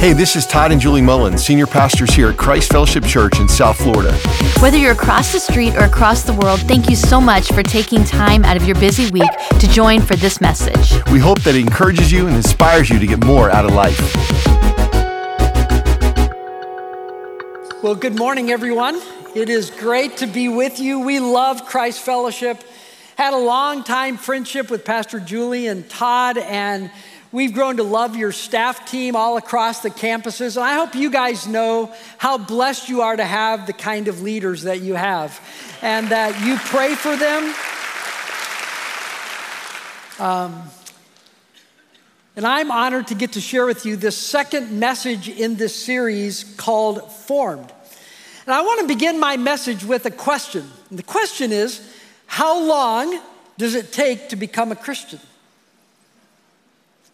Hey, this is Todd and Julie Mullen, senior pastors here at Christ Fellowship Church in South Florida. Whether you're across the street or across the world, thank you so much for taking time out of your busy week to join for this message. We hope that it encourages you and inspires you to get more out of life. Well, good morning, everyone. It is great to be with you. We love Christ Fellowship. Had a long time friendship with Pastor Julie and Todd, and We've grown to love your staff team all across the campuses. And I hope you guys know how blessed you are to have the kind of leaders that you have and that you pray for them. Um, and I'm honored to get to share with you this second message in this series called Formed. And I want to begin my message with a question. And the question is How long does it take to become a Christian?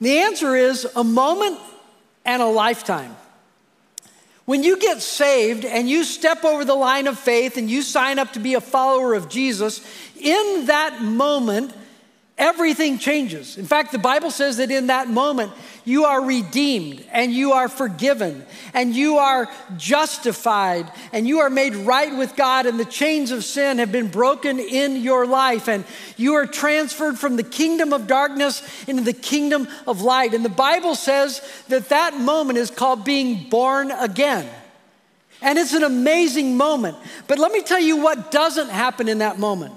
The answer is a moment and a lifetime. When you get saved and you step over the line of faith and you sign up to be a follower of Jesus, in that moment, everything changes. In fact, the Bible says that in that moment, you are redeemed and you are forgiven and you are justified and you are made right with God, and the chains of sin have been broken in your life, and you are transferred from the kingdom of darkness into the kingdom of light. And the Bible says that that moment is called being born again. And it's an amazing moment. But let me tell you what doesn't happen in that moment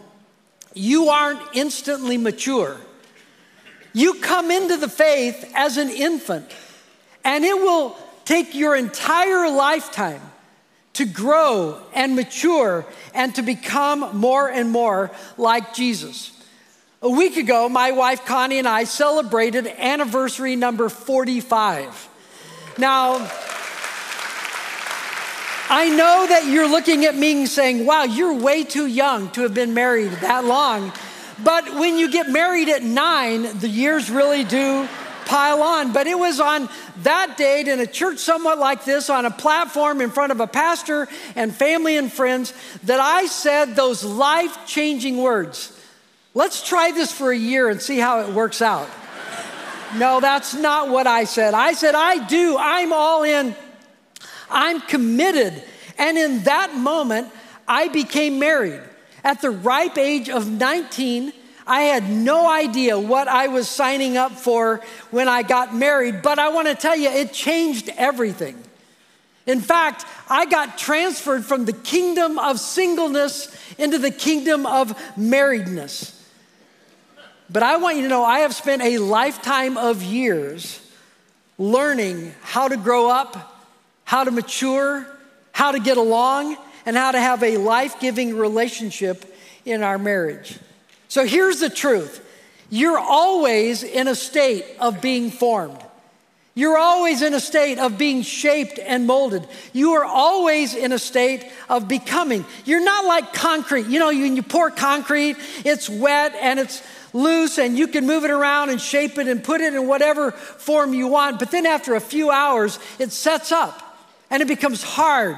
you aren't instantly mature. You come into the faith as an infant, and it will take your entire lifetime to grow and mature and to become more and more like Jesus. A week ago, my wife Connie and I celebrated anniversary number 45. Now, I know that you're looking at me and saying, wow, you're way too young to have been married that long. But when you get married at nine, the years really do pile on. But it was on that date in a church somewhat like this, on a platform in front of a pastor and family and friends, that I said those life changing words. Let's try this for a year and see how it works out. No, that's not what I said. I said, I do. I'm all in. I'm committed. And in that moment, I became married. At the ripe age of 19, I had no idea what I was signing up for when I got married, but I want to tell you, it changed everything. In fact, I got transferred from the kingdom of singleness into the kingdom of marriedness. But I want you to know I have spent a lifetime of years learning how to grow up, how to mature, how to get along, and how to have a life giving relationship in our marriage. So here's the truth you're always in a state of being formed. You're always in a state of being shaped and molded. You are always in a state of becoming. You're not like concrete. You know, when you pour concrete, it's wet and it's loose and you can move it around and shape it and put it in whatever form you want. But then after a few hours, it sets up and it becomes hard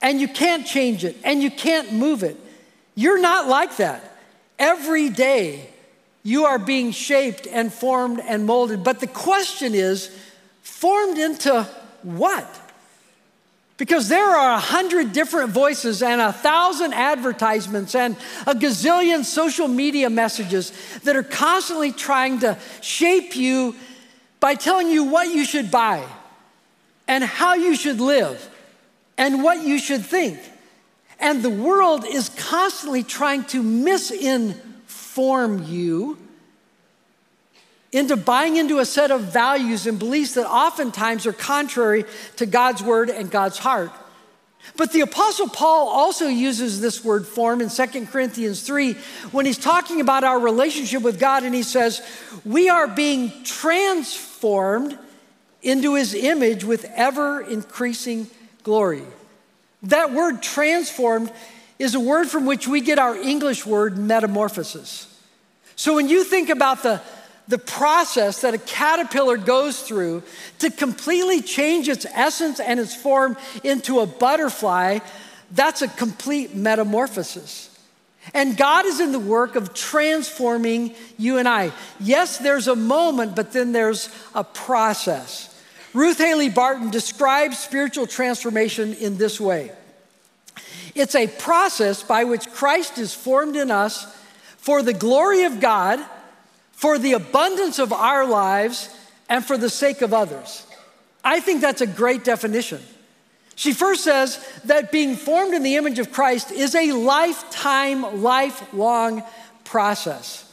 and you can't change it and you can't move it. You're not like that. Every day you are being shaped and formed and molded. But the question is formed into what? Because there are a hundred different voices and a thousand advertisements and a gazillion social media messages that are constantly trying to shape you by telling you what you should buy and how you should live and what you should think. And the world is constantly trying to misinform you into buying into a set of values and beliefs that oftentimes are contrary to God's word and God's heart. But the Apostle Paul also uses this word form in 2 Corinthians 3 when he's talking about our relationship with God, and he says, We are being transformed into his image with ever increasing glory. That word transformed is a word from which we get our English word metamorphosis. So when you think about the, the process that a caterpillar goes through to completely change its essence and its form into a butterfly, that's a complete metamorphosis. And God is in the work of transforming you and I. Yes, there's a moment, but then there's a process. Ruth Haley Barton describes spiritual transformation in this way it's a process by which Christ is formed in us for the glory of God, for the abundance of our lives, and for the sake of others. I think that's a great definition. She first says that being formed in the image of Christ is a lifetime, lifelong process.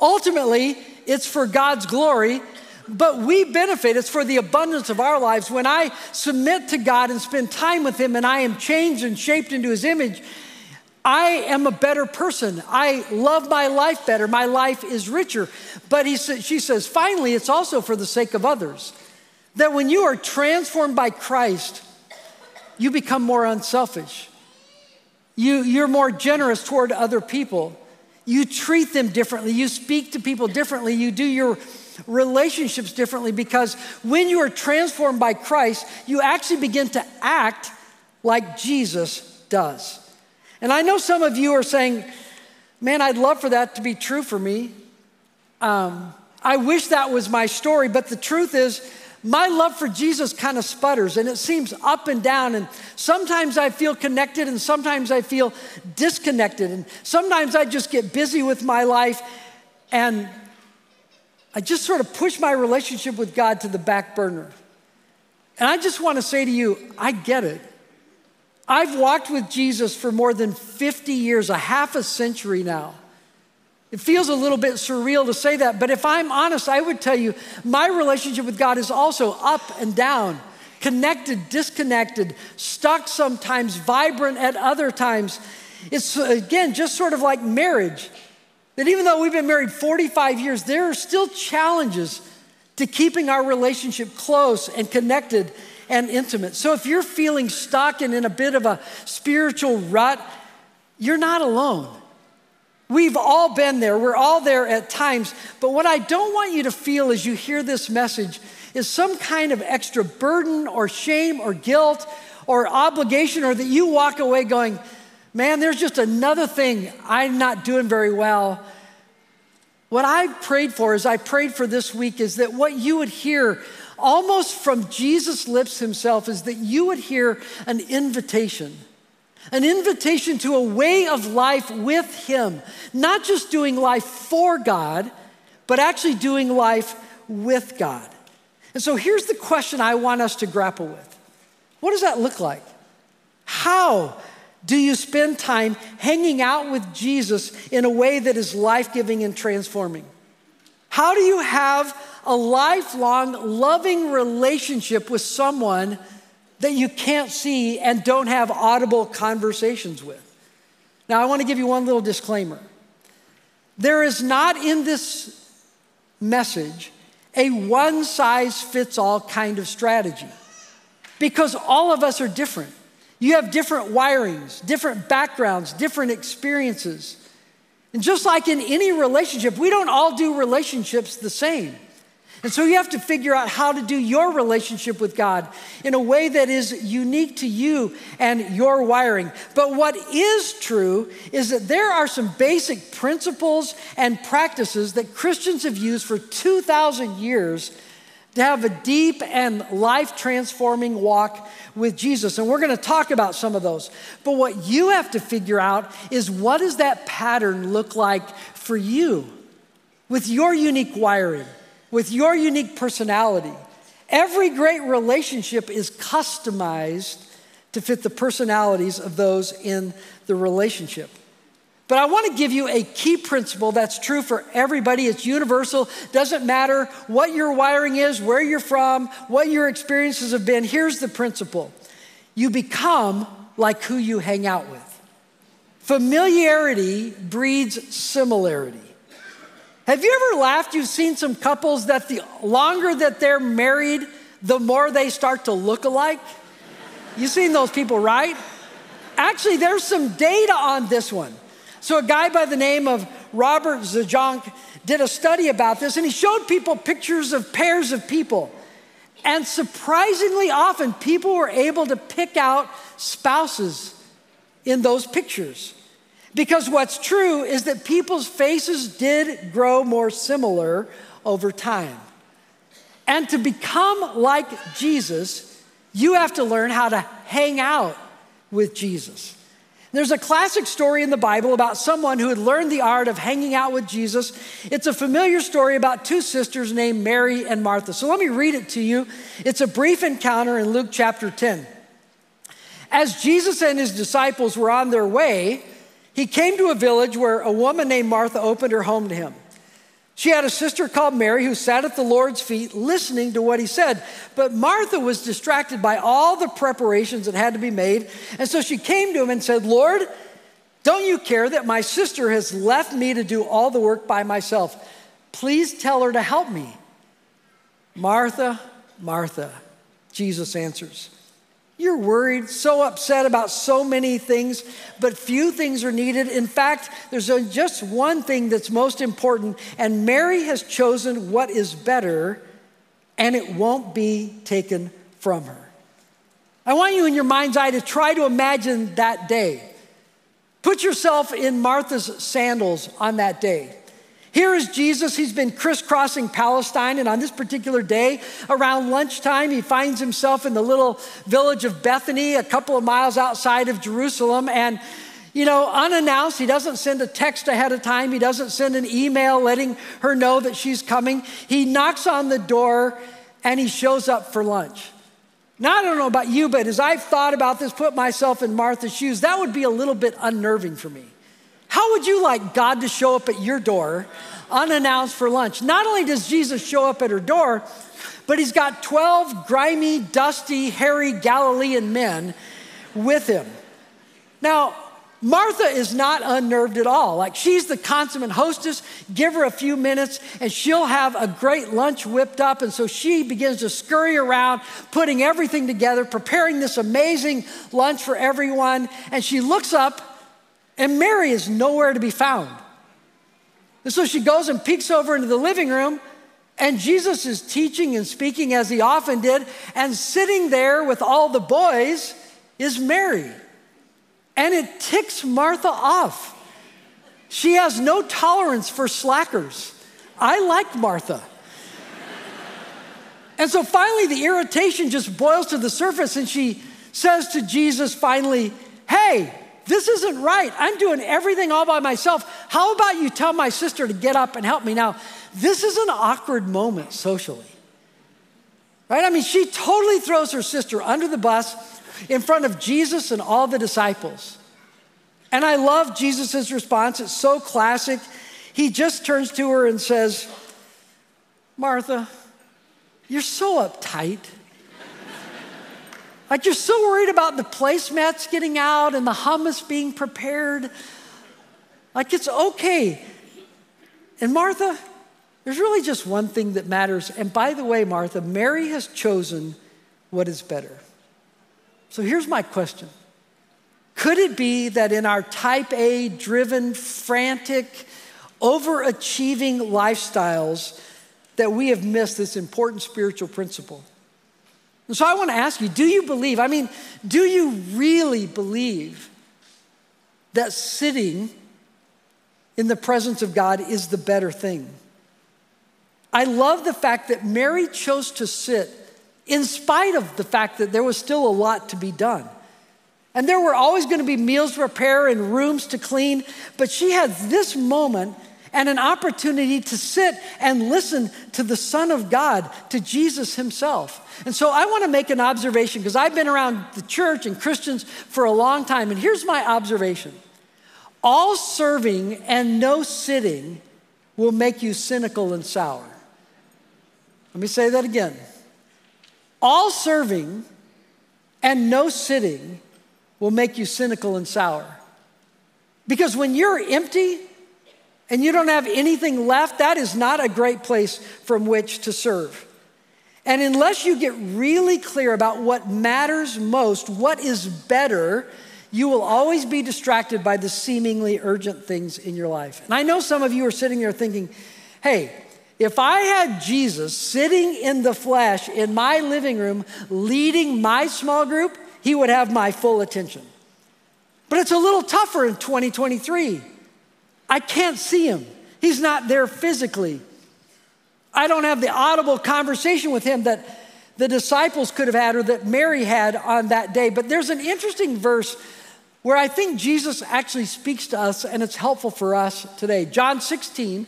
Ultimately, it's for God's glory, but we benefit. It's for the abundance of our lives. When I submit to God and spend time with Him and I am changed and shaped into His image, I am a better person. I love my life better. My life is richer. But he sa- she says, finally, it's also for the sake of others. That when you are transformed by Christ, you become more unselfish. You, you're more generous toward other people. You treat them differently. You speak to people differently. You do your relationships differently because when you are transformed by Christ, you actually begin to act like Jesus does. And I know some of you are saying, man, I'd love for that to be true for me. Um, I wish that was my story, but the truth is, my love for Jesus kind of sputters and it seems up and down. And sometimes I feel connected and sometimes I feel disconnected. And sometimes I just get busy with my life and I just sort of push my relationship with God to the back burner. And I just want to say to you, I get it. I've walked with Jesus for more than 50 years, a half a century now. It feels a little bit surreal to say that, but if I'm honest, I would tell you my relationship with God is also up and down, connected, disconnected, stuck sometimes, vibrant at other times. It's again just sort of like marriage. That even though we've been married 45 years, there are still challenges to keeping our relationship close and connected and intimate. So if you're feeling stuck and in a bit of a spiritual rut, you're not alone. We've all been there. We're all there at times. But what I don't want you to feel as you hear this message is some kind of extra burden or shame or guilt or obligation, or that you walk away going, man, there's just another thing I'm not doing very well. What I prayed for is I prayed for this week is that what you would hear almost from Jesus' lips himself is that you would hear an invitation an invitation to a way of life with Him, not just doing life for God, but actually doing life with God. And so here's the question I want us to grapple with What does that look like? How do you spend time hanging out with Jesus in a way that is life giving and transforming? How do you have a lifelong, loving relationship with someone that you can't see and don't have audible conversations with. Now, I want to give you one little disclaimer. There is not in this message a one size fits all kind of strategy because all of us are different. You have different wirings, different backgrounds, different experiences. And just like in any relationship, we don't all do relationships the same. And so you have to figure out how to do your relationship with God in a way that is unique to you and your wiring. But what is true is that there are some basic principles and practices that Christians have used for 2,000 years to have a deep and life transforming walk with Jesus. And we're going to talk about some of those. But what you have to figure out is what does that pattern look like for you with your unique wiring? with your unique personality. Every great relationship is customized to fit the personalities of those in the relationship. But I want to give you a key principle that's true for everybody. It's universal. Doesn't matter what your wiring is, where you're from, what your experiences have been. Here's the principle you become like who you hang out with. Familiarity breeds similarity. Have you ever laughed? You've seen some couples that the longer that they're married, the more they start to look alike. You've seen those people, right? Actually, there's some data on this one. So, a guy by the name of Robert Zajonc did a study about this, and he showed people pictures of pairs of people. And surprisingly often, people were able to pick out spouses in those pictures. Because what's true is that people's faces did grow more similar over time. And to become like Jesus, you have to learn how to hang out with Jesus. There's a classic story in the Bible about someone who had learned the art of hanging out with Jesus. It's a familiar story about two sisters named Mary and Martha. So let me read it to you. It's a brief encounter in Luke chapter 10. As Jesus and his disciples were on their way, he came to a village where a woman named Martha opened her home to him. She had a sister called Mary who sat at the Lord's feet listening to what he said. But Martha was distracted by all the preparations that had to be made. And so she came to him and said, Lord, don't you care that my sister has left me to do all the work by myself? Please tell her to help me. Martha, Martha, Jesus answers. You're worried, so upset about so many things, but few things are needed. In fact, there's just one thing that's most important, and Mary has chosen what is better, and it won't be taken from her. I want you in your mind's eye to try to imagine that day. Put yourself in Martha's sandals on that day. Here is Jesus. He's been crisscrossing Palestine, and on this particular day, around lunchtime, he finds himself in the little village of Bethany, a couple of miles outside of Jerusalem. And you know, unannounced. He doesn't send a text ahead of time. He doesn't send an email letting her know that she's coming. He knocks on the door and he shows up for lunch. Now, I don't know about you, but as I've thought about this, put myself in Martha's shoes, that would be a little bit unnerving for me. How would you like God to show up at your door unannounced for lunch? Not only does Jesus show up at her door, but he's got 12 grimy, dusty, hairy Galilean men with him. Now, Martha is not unnerved at all. Like she's the consummate hostess. Give her a few minutes and she'll have a great lunch whipped up. And so she begins to scurry around, putting everything together, preparing this amazing lunch for everyone. And she looks up and Mary is nowhere to be found. And so she goes and peeks over into the living room, and Jesus is teaching and speaking as he often did, and sitting there with all the boys is Mary. And it ticks Martha off. She has no tolerance for slackers. I like Martha. and so finally, the irritation just boils to the surface, and she says to Jesus finally, Hey, this isn't right. I'm doing everything all by myself. How about you tell my sister to get up and help me? Now, this is an awkward moment socially. Right? I mean, she totally throws her sister under the bus in front of Jesus and all the disciples. And I love Jesus' response. It's so classic. He just turns to her and says, Martha, you're so uptight. Like you're so worried about the placemats getting out and the hummus being prepared. Like it's okay. And Martha, there's really just one thing that matters. And by the way, Martha, Mary has chosen what is better. So here's my question Could it be that in our type A driven, frantic, overachieving lifestyles, that we have missed this important spiritual principle? And so I want to ask you do you believe, I mean, do you really believe that sitting in the presence of God is the better thing? I love the fact that Mary chose to sit in spite of the fact that there was still a lot to be done. And there were always going to be meals to prepare and rooms to clean, but she had this moment and an opportunity to sit and listen to the Son of God, to Jesus Himself. And so I want to make an observation because I've been around the church and Christians for a long time. And here's my observation all serving and no sitting will make you cynical and sour. Let me say that again. All serving and no sitting will make you cynical and sour. Because when you're empty and you don't have anything left, that is not a great place from which to serve. And unless you get really clear about what matters most, what is better, you will always be distracted by the seemingly urgent things in your life. And I know some of you are sitting there thinking, hey, if I had Jesus sitting in the flesh in my living room leading my small group, he would have my full attention. But it's a little tougher in 2023. I can't see him, he's not there physically. I don't have the audible conversation with him that the disciples could have had or that Mary had on that day. But there's an interesting verse where I think Jesus actually speaks to us and it's helpful for us today. John 16,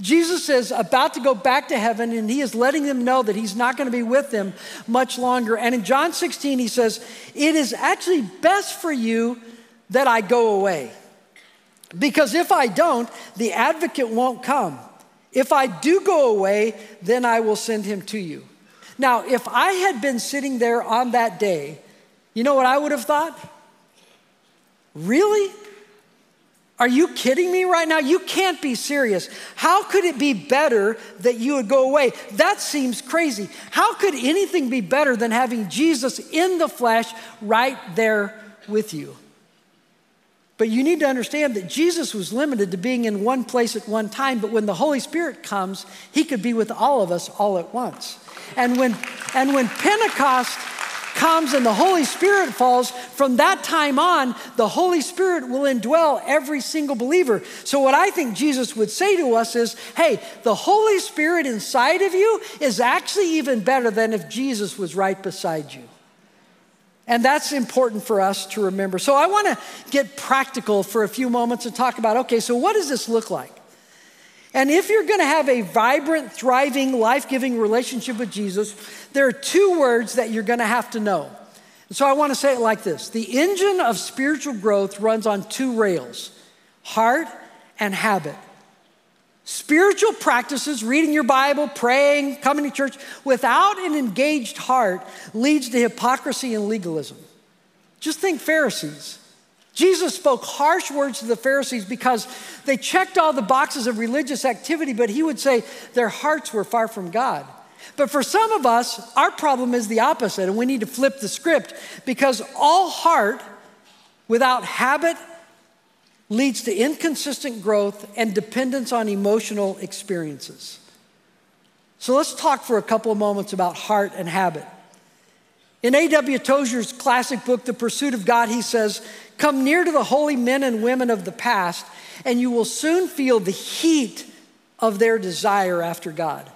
Jesus is about to go back to heaven and he is letting them know that he's not going to be with them much longer. And in John 16, he says, It is actually best for you that I go away. Because if I don't, the advocate won't come. If I do go away, then I will send him to you. Now, if I had been sitting there on that day, you know what I would have thought? Really? Are you kidding me right now? You can't be serious. How could it be better that you would go away? That seems crazy. How could anything be better than having Jesus in the flesh right there with you? But you need to understand that Jesus was limited to being in one place at one time, but when the Holy Spirit comes, he could be with all of us all at once. And when, and when Pentecost comes and the Holy Spirit falls, from that time on, the Holy Spirit will indwell every single believer. So, what I think Jesus would say to us is hey, the Holy Spirit inside of you is actually even better than if Jesus was right beside you. And that's important for us to remember. So I want to get practical for a few moments and talk about okay, so what does this look like? And if you're going to have a vibrant, thriving, life giving relationship with Jesus, there are two words that you're going to have to know. And so I want to say it like this The engine of spiritual growth runs on two rails heart and habit. Spiritual practices, reading your Bible, praying, coming to church, without an engaged heart leads to hypocrisy and legalism. Just think Pharisees. Jesus spoke harsh words to the Pharisees because they checked all the boxes of religious activity, but he would say their hearts were far from God. But for some of us, our problem is the opposite, and we need to flip the script because all heart without habit leads to inconsistent growth and dependence on emotional experiences. So let's talk for a couple of moments about heart and habit. In A.W. Tozer's classic book, The Pursuit of God, he says, Come near to the holy men and women of the past, and you will soon feel the heat of their desire after God.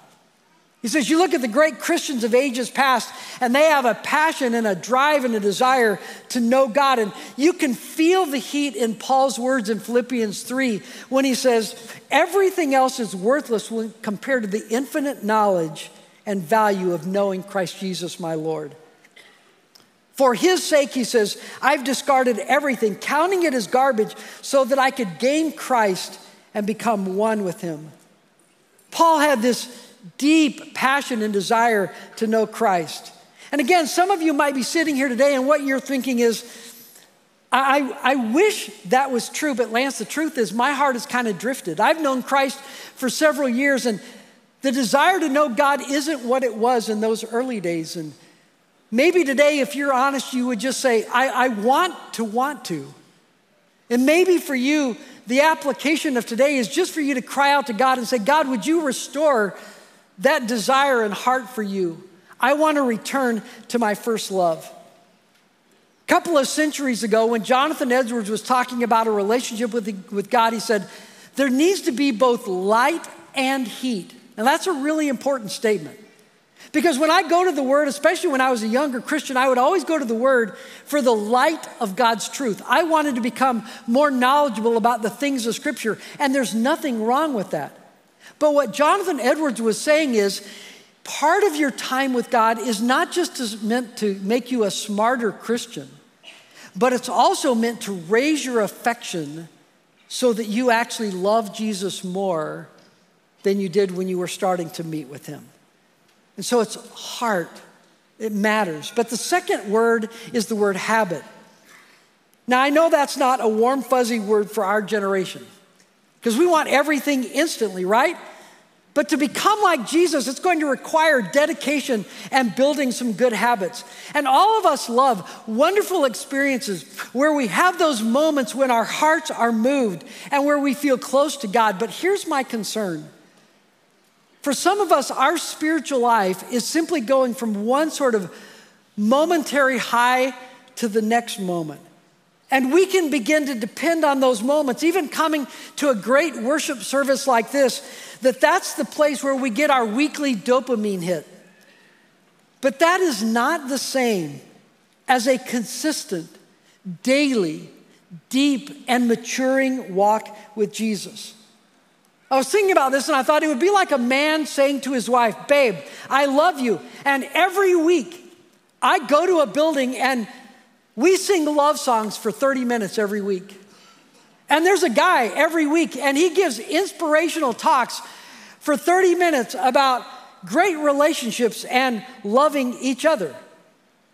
He says, You look at the great Christians of ages past, and they have a passion and a drive and a desire to know God. And you can feel the heat in Paul's words in Philippians 3 when he says, Everything else is worthless when compared to the infinite knowledge and value of knowing Christ Jesus, my Lord. For his sake, he says, I've discarded everything, counting it as garbage, so that I could gain Christ and become one with him. Paul had this deep passion and desire to know Christ. And again, some of you might be sitting here today, and what you're thinking is, I, I wish that was true, but Lance, the truth is, my heart has kind of drifted. I've known Christ for several years, and the desire to know God isn't what it was in those early days. And maybe today, if you're honest, you would just say, I, I want to want to. And maybe for you, the application of today is just for you to cry out to God and say, God, would you restore that desire and heart for you. I want to return to my first love. A couple of centuries ago, when Jonathan Edwards was talking about a relationship with, with God, he said, There needs to be both light and heat. And that's a really important statement. Because when I go to the Word, especially when I was a younger Christian, I would always go to the Word for the light of God's truth. I wanted to become more knowledgeable about the things of Scripture, and there's nothing wrong with that. But what Jonathan Edwards was saying is part of your time with God is not just meant to make you a smarter Christian, but it's also meant to raise your affection so that you actually love Jesus more than you did when you were starting to meet with him. And so it's heart, it matters. But the second word is the word habit. Now, I know that's not a warm, fuzzy word for our generation because we want everything instantly, right? But to become like Jesus, it's going to require dedication and building some good habits. And all of us love wonderful experiences where we have those moments when our hearts are moved and where we feel close to God. But here's my concern. For some of us, our spiritual life is simply going from one sort of momentary high to the next moment. And we can begin to depend on those moments, even coming to a great worship service like this, that that's the place where we get our weekly dopamine hit. But that is not the same as a consistent, daily, deep, and maturing walk with Jesus. I was thinking about this and I thought it would be like a man saying to his wife, Babe, I love you. And every week I go to a building and we sing love songs for 30 minutes every week. And there's a guy every week and he gives inspirational talks for 30 minutes about great relationships and loving each other.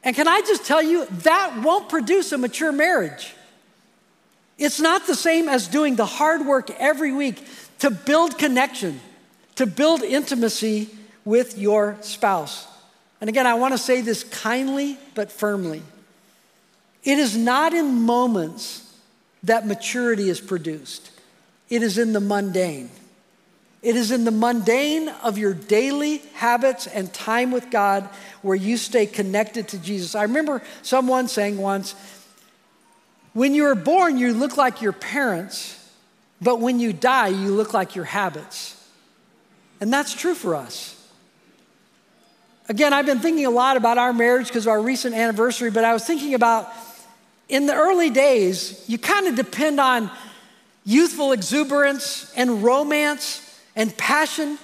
And can I just tell you, that won't produce a mature marriage. It's not the same as doing the hard work every week to build connection, to build intimacy with your spouse. And again, I want to say this kindly but firmly. It is not in moments that maturity is produced, it is in the mundane. It is in the mundane of your daily habits and time with God where you stay connected to Jesus. I remember someone saying once, when you were born, you look like your parents, but when you die, you look like your habits. And that's true for us. Again, I've been thinking a lot about our marriage because of our recent anniversary, but I was thinking about in the early days, you kind of depend on youthful exuberance and romance and passion.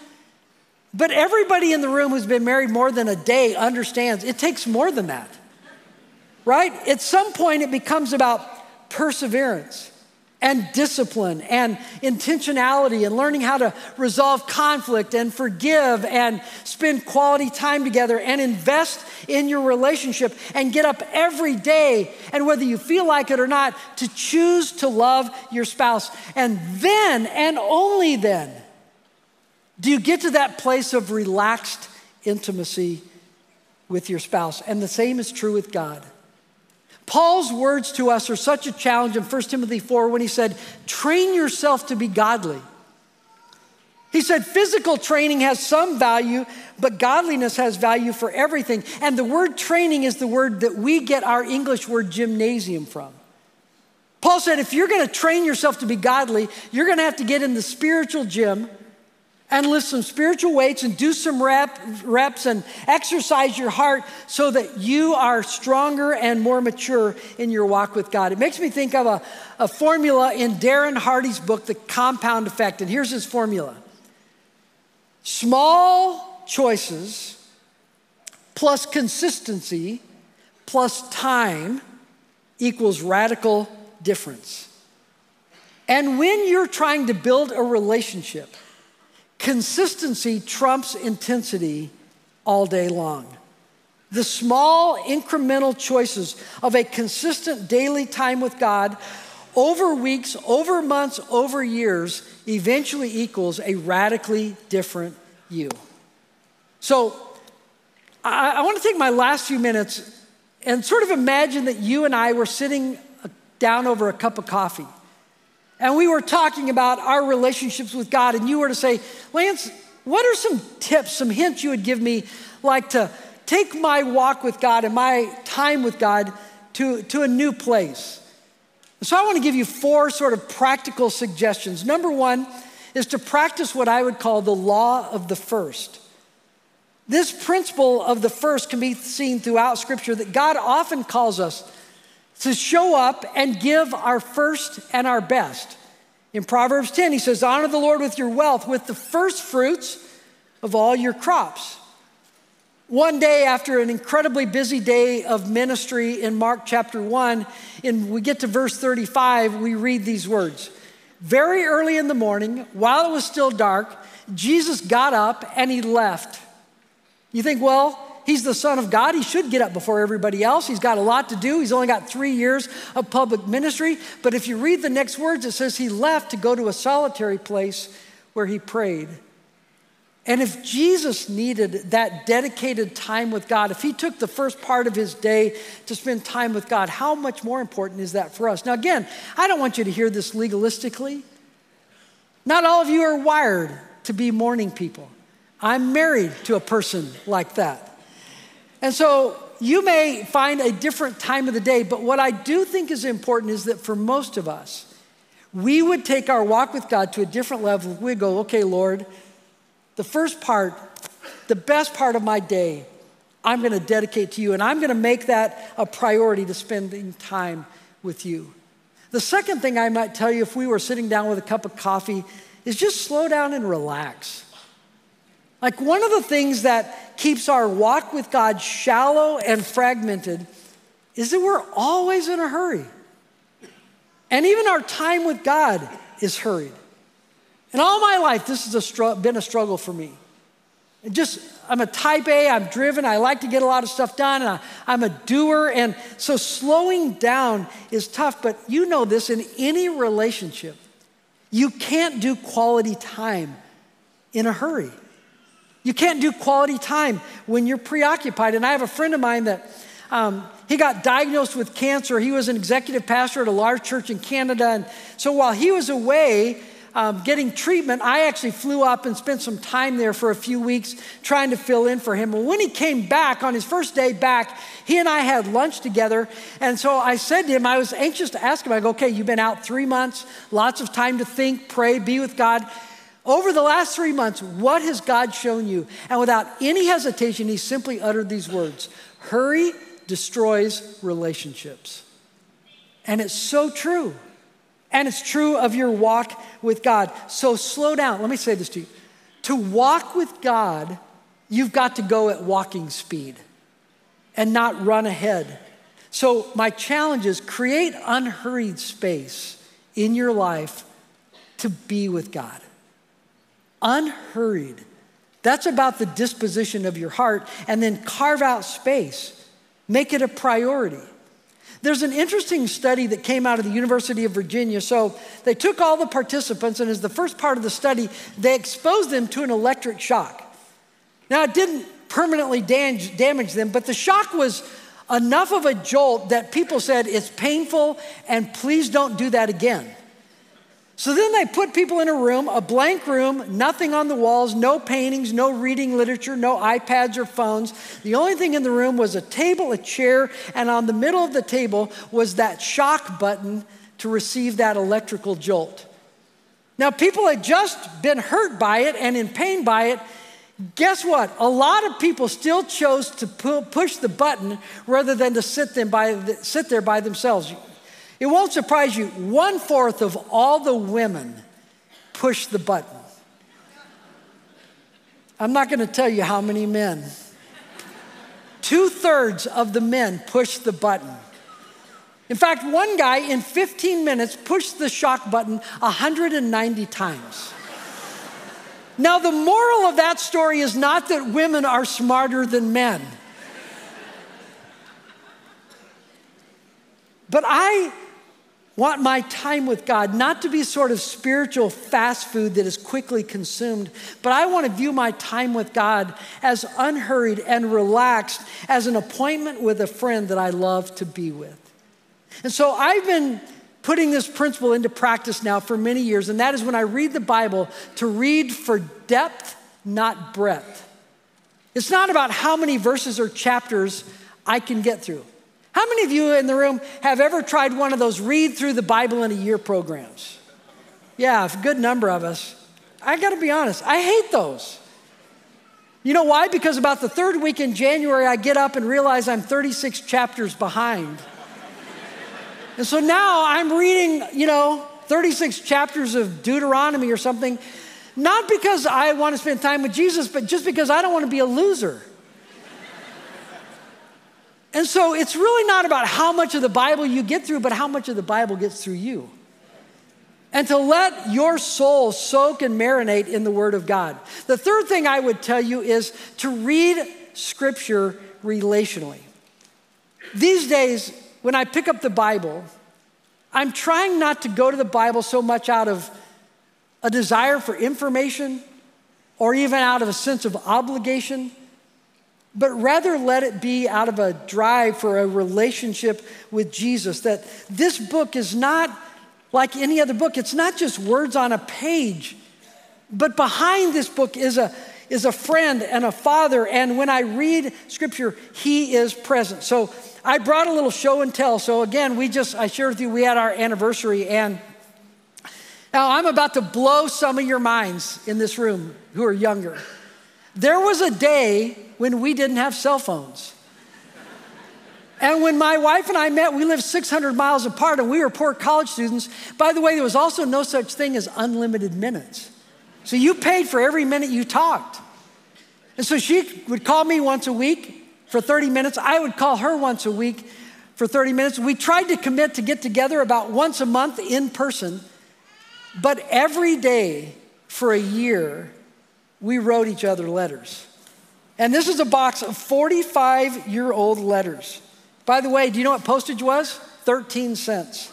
But everybody in the room who's been married more than a day understands it takes more than that, right? At some point, it becomes about perseverance and discipline and intentionality and learning how to resolve conflict and forgive and spend quality time together and invest in your relationship and get up every day and whether you feel like it or not to choose to love your spouse. And then and only then do you get to that place of relaxed intimacy with your spouse. And the same is true with God. Paul's words to us are such a challenge in 1 Timothy 4 when he said, Train yourself to be godly. He said, Physical training has some value, but godliness has value for everything. And the word training is the word that we get our English word gymnasium from. Paul said, If you're gonna train yourself to be godly, you're gonna have to get in the spiritual gym and lift some spiritual weights and do some rep, reps and exercise your heart so that you are stronger and more mature in your walk with God. It makes me think of a, a formula in Darren Hardy's book, The Compound Effect. And here's his formula small choices plus consistency plus time equals radical difference. And when you're trying to build a relationship, Consistency trumps intensity all day long. The small incremental choices of a consistent daily time with God over weeks, over months, over years eventually equals a radically different you. So, I, I want to take my last few minutes and sort of imagine that you and I were sitting uh, down over a cup of coffee and we were talking about our relationships with God, and you were to say, Lance, what are some tips, some hints you would give me, like to take my walk with God and my time with God to, to a new place? So I want to give you four sort of practical suggestions. Number one is to practice what I would call the law of the first. This principle of the first can be seen throughout Scripture that God often calls us to show up and give our first and our best. In Proverbs 10, he says, Honor the Lord with your wealth, with the first fruits of all your crops. One day after an incredibly busy day of ministry in Mark chapter 1, and we get to verse 35, we read these words. Very early in the morning, while it was still dark, Jesus got up and he left. You think, well, He's the Son of God. He should get up before everybody else. He's got a lot to do. He's only got three years of public ministry. But if you read the next words, it says he left to go to a solitary place where he prayed. And if Jesus needed that dedicated time with God, if he took the first part of his day to spend time with God, how much more important is that for us? Now, again, I don't want you to hear this legalistically. Not all of you are wired to be morning people. I'm married to a person like that. And so you may find a different time of the day, but what I do think is important is that for most of us, we would take our walk with God to a different level. We'd go, okay, Lord, the first part, the best part of my day, I'm going to dedicate to you, and I'm going to make that a priority to spending time with you. The second thing I might tell you if we were sitting down with a cup of coffee is just slow down and relax. Like one of the things that keeps our walk with God shallow and fragmented is that we're always in a hurry. And even our time with God is hurried. And all my life, this has a been a struggle for me. just, I'm a type A, I'm driven, I like to get a lot of stuff done, and I, am a doer. And so slowing down is tough, but you know this in any relationship, you can't do quality time in a hurry. You can't do quality time when you're preoccupied. And I have a friend of mine that um, he got diagnosed with cancer. He was an executive pastor at a large church in Canada. And so while he was away um, getting treatment, I actually flew up and spent some time there for a few weeks trying to fill in for him. And when he came back, on his first day back, he and I had lunch together. And so I said to him, I was anxious to ask him, I go, okay, you've been out three months, lots of time to think, pray, be with God. Over the last three months, what has God shown you? And without any hesitation, he simply uttered these words Hurry destroys relationships. And it's so true. And it's true of your walk with God. So slow down. Let me say this to you. To walk with God, you've got to go at walking speed and not run ahead. So, my challenge is create unhurried space in your life to be with God. Unhurried. That's about the disposition of your heart, and then carve out space Make it a priority. There's an interesting study that came out of the University of Virginia. So they took all the participants, and as the first part of the study, they exposed them to an electric shock. Now, it didn't permanently damage them, but the shock was enough of a jolt that people said it's painful and please don't do that again. So then they put people in a room, a blank room, nothing on the walls, no paintings, no reading literature, no iPads or phones. The only thing in the room was a table, a chair, and on the middle of the table was that shock button to receive that electrical jolt. Now, people had just been hurt by it and in pain by it. Guess what? A lot of people still chose to push the button rather than to sit, them by, sit there by themselves. It won't surprise you, one fourth of all the women push the button. I'm not going to tell you how many men. Two thirds of the men push the button. In fact, one guy in 15 minutes pushed the shock button 190 times. Now, the moral of that story is not that women are smarter than men. But I want my time with God not to be sort of spiritual fast food that is quickly consumed, but I want to view my time with God as unhurried and relaxed, as an appointment with a friend that I love to be with. And so I've been putting this principle into practice now for many years, and that is when I read the Bible to read for depth, not breadth. It's not about how many verses or chapters I can get through. How many of you in the room have ever tried one of those read through the Bible in a year programs? Yeah, a good number of us. I gotta be honest, I hate those. You know why? Because about the third week in January, I get up and realize I'm 36 chapters behind. and so now I'm reading, you know, 36 chapters of Deuteronomy or something, not because I want to spend time with Jesus, but just because I don't want to be a loser. And so it's really not about how much of the Bible you get through, but how much of the Bible gets through you. And to let your soul soak and marinate in the Word of God. The third thing I would tell you is to read Scripture relationally. These days, when I pick up the Bible, I'm trying not to go to the Bible so much out of a desire for information or even out of a sense of obligation but rather let it be out of a drive for a relationship with Jesus. That this book is not like any other book, it's not just words on a page, but behind this book is a, is a friend and a father. And when I read scripture, he is present. So I brought a little show and tell. So again, we just, I shared with you, we had our anniversary. And now I'm about to blow some of your minds in this room who are younger. There was a day when we didn't have cell phones. And when my wife and I met, we lived 600 miles apart and we were poor college students. By the way, there was also no such thing as unlimited minutes. So you paid for every minute you talked. And so she would call me once a week for 30 minutes. I would call her once a week for 30 minutes. We tried to commit to get together about once a month in person, but every day for a year, we wrote each other letters. And this is a box of 45 year old letters. By the way, do you know what postage was? 13 cents.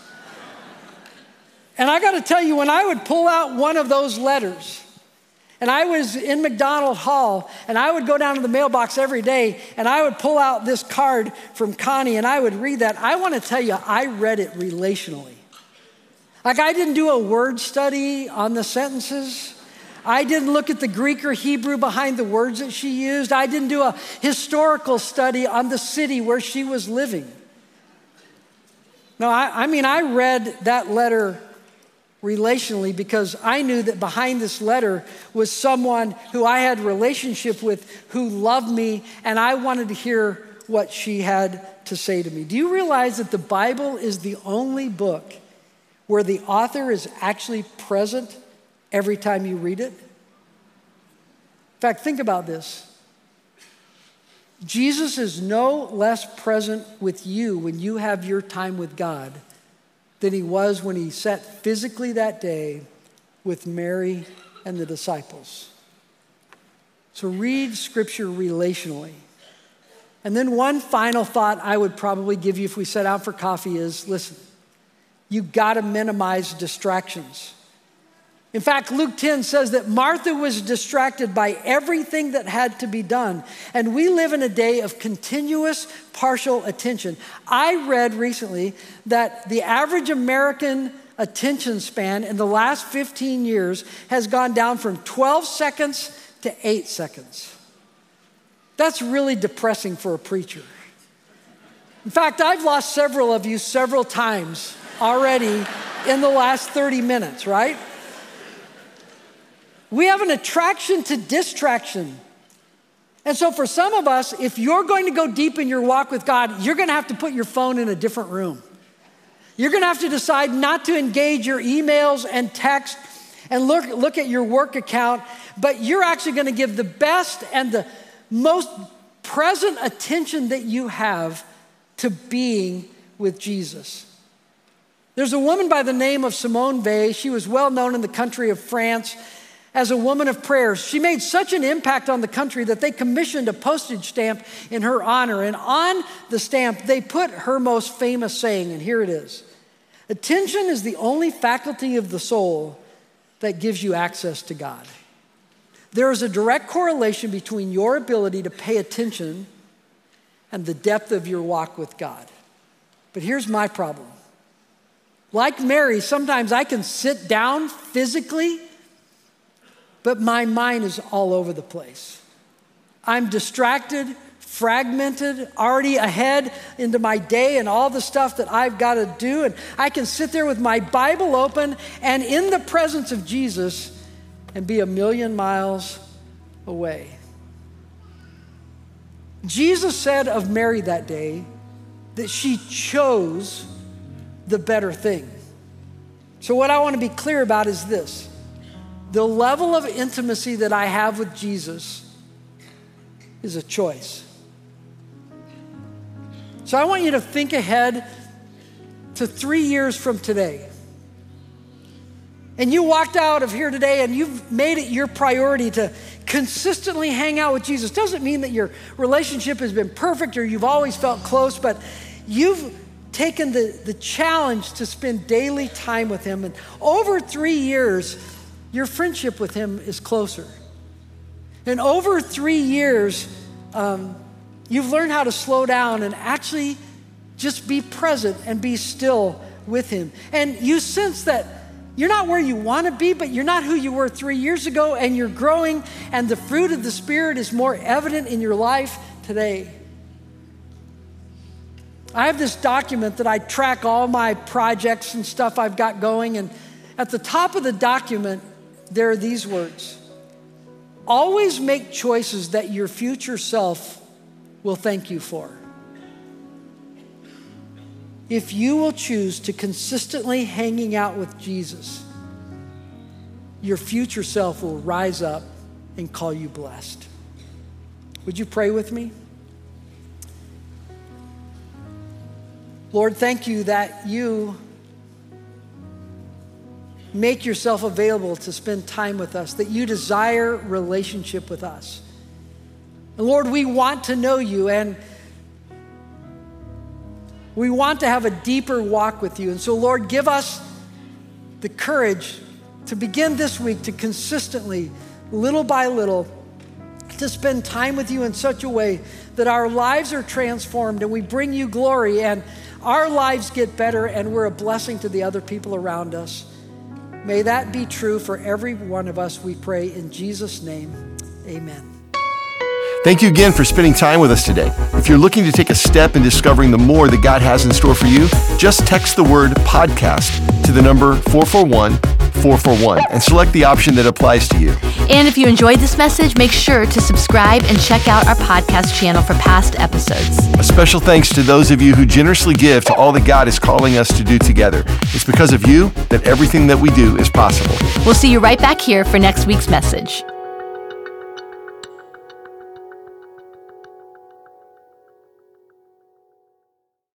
And I got to tell you, when I would pull out one of those letters, and I was in McDonald Hall, and I would go down to the mailbox every day, and I would pull out this card from Connie, and I would read that. I want to tell you, I read it relationally. Like, I didn't do a word study on the sentences. I didn't look at the Greek or Hebrew behind the words that she used. I didn't do a historical study on the city where she was living. No, I, I, mean, I read that letter relationally because I knew that behind this letter was someone who I had relationship with who loved me and I wanted to hear what she had to say to me. Do you realize that the Bible is the only book where the author is actually present every time you read it? In fact, think about this. Jesus is no less present with you when you have your time with God than he was when he sat physically that day with Mary and the disciples. So read scripture relationally. And then one final thought I would probably give you if we set out for coffee is listen, you've got to minimize distractions. In fact, Luke 10 says that Martha was distracted by everything that had to be done. And we live in a day of continuous partial attention. I read recently that the average American attention span in the last 15 years has gone down from 12 seconds to 8 seconds. That's really depressing for a preacher. In fact, I've lost several of you several times already in the last 30 minutes, right? We have an attraction to distraction. And so, for some of us, if you're going to go deep in your walk with God, you're going to have to put your phone in a different room. You're going to have to decide not to engage your emails and text and look, look at your work account, but you're actually going to give the best and the most present attention that you have to being with Jesus. There's a woman by the name of Simone Weil. She was well known in the country of France as a woman of prayer. She made such an impact on the country that they commissioned a postage stamp in her honor. And on the stamp, they put her most famous saying, and here it is Attention is the only faculty of the soul that gives you access to God. There is a direct correlation between your ability to pay attention and the depth of your walk with God. But here's my problem. Like Mary, sometimes I can sit down physically but my mind is all over the place. I'm distracted, fragmented, already ahead into my day and all the stuff that I've got to do. And I can sit there with my Bible open and in the presence of Jesus and be a million miles away. Jesus said of Mary that day that she chose the better thing. So, what I want to be clear about is this the level of intimacy that I have with Jesus is a choice. So I want you to think ahead to three years from today. And you walked out of here today and you've made it your priority to consistently hang out with Jesus. Doesn't mean that your relationship has been perfect or you've always felt close, but you've taken the, the challenge to spend daily time with Him. And over three years, your friendship with him is closer. And over three years, um, you've learned how to slow down and actually just be present and be still with him. And you sense that You're not where you want to be, but you're not who you were three years ago, and you're growing, and the fruit of the Spirit is more evident in your life today. I have this document that I track all my projects and stuff I've got going, and at the top of the document, there are these words Always make choices that your future self will thank you for. If you will choose to consistently hanging out with Jesus, your future self will rise up and call you blessed. Would you pray with me? Lord, thank you that you make yourself available to spend time with us, that you desire relationship with us. And Lord, we want to know you and we want to have a deeper walk with you. And so, Lord, give us the courage to begin this week to consistently, little by little, to spend time with you in such a way that our lives are transformed and we bring you glory and our lives get better and we're a blessing to the other people around us. May that be true for every one of us, we pray in Jesus' name. Amen. Thank you again for spending time with us today. If you're looking to take a step in discovering the more that God has in store for you, just text the word podcast to the number 441 441 and select the option that applies to you. And if you enjoyed this message, make sure to subscribe and check out our podcast channel for past episodes. A special thanks to those of you who generously give to all that God is calling us to do together. It's because of you that everything that we do is possible. We'll see you right back here for next week's message.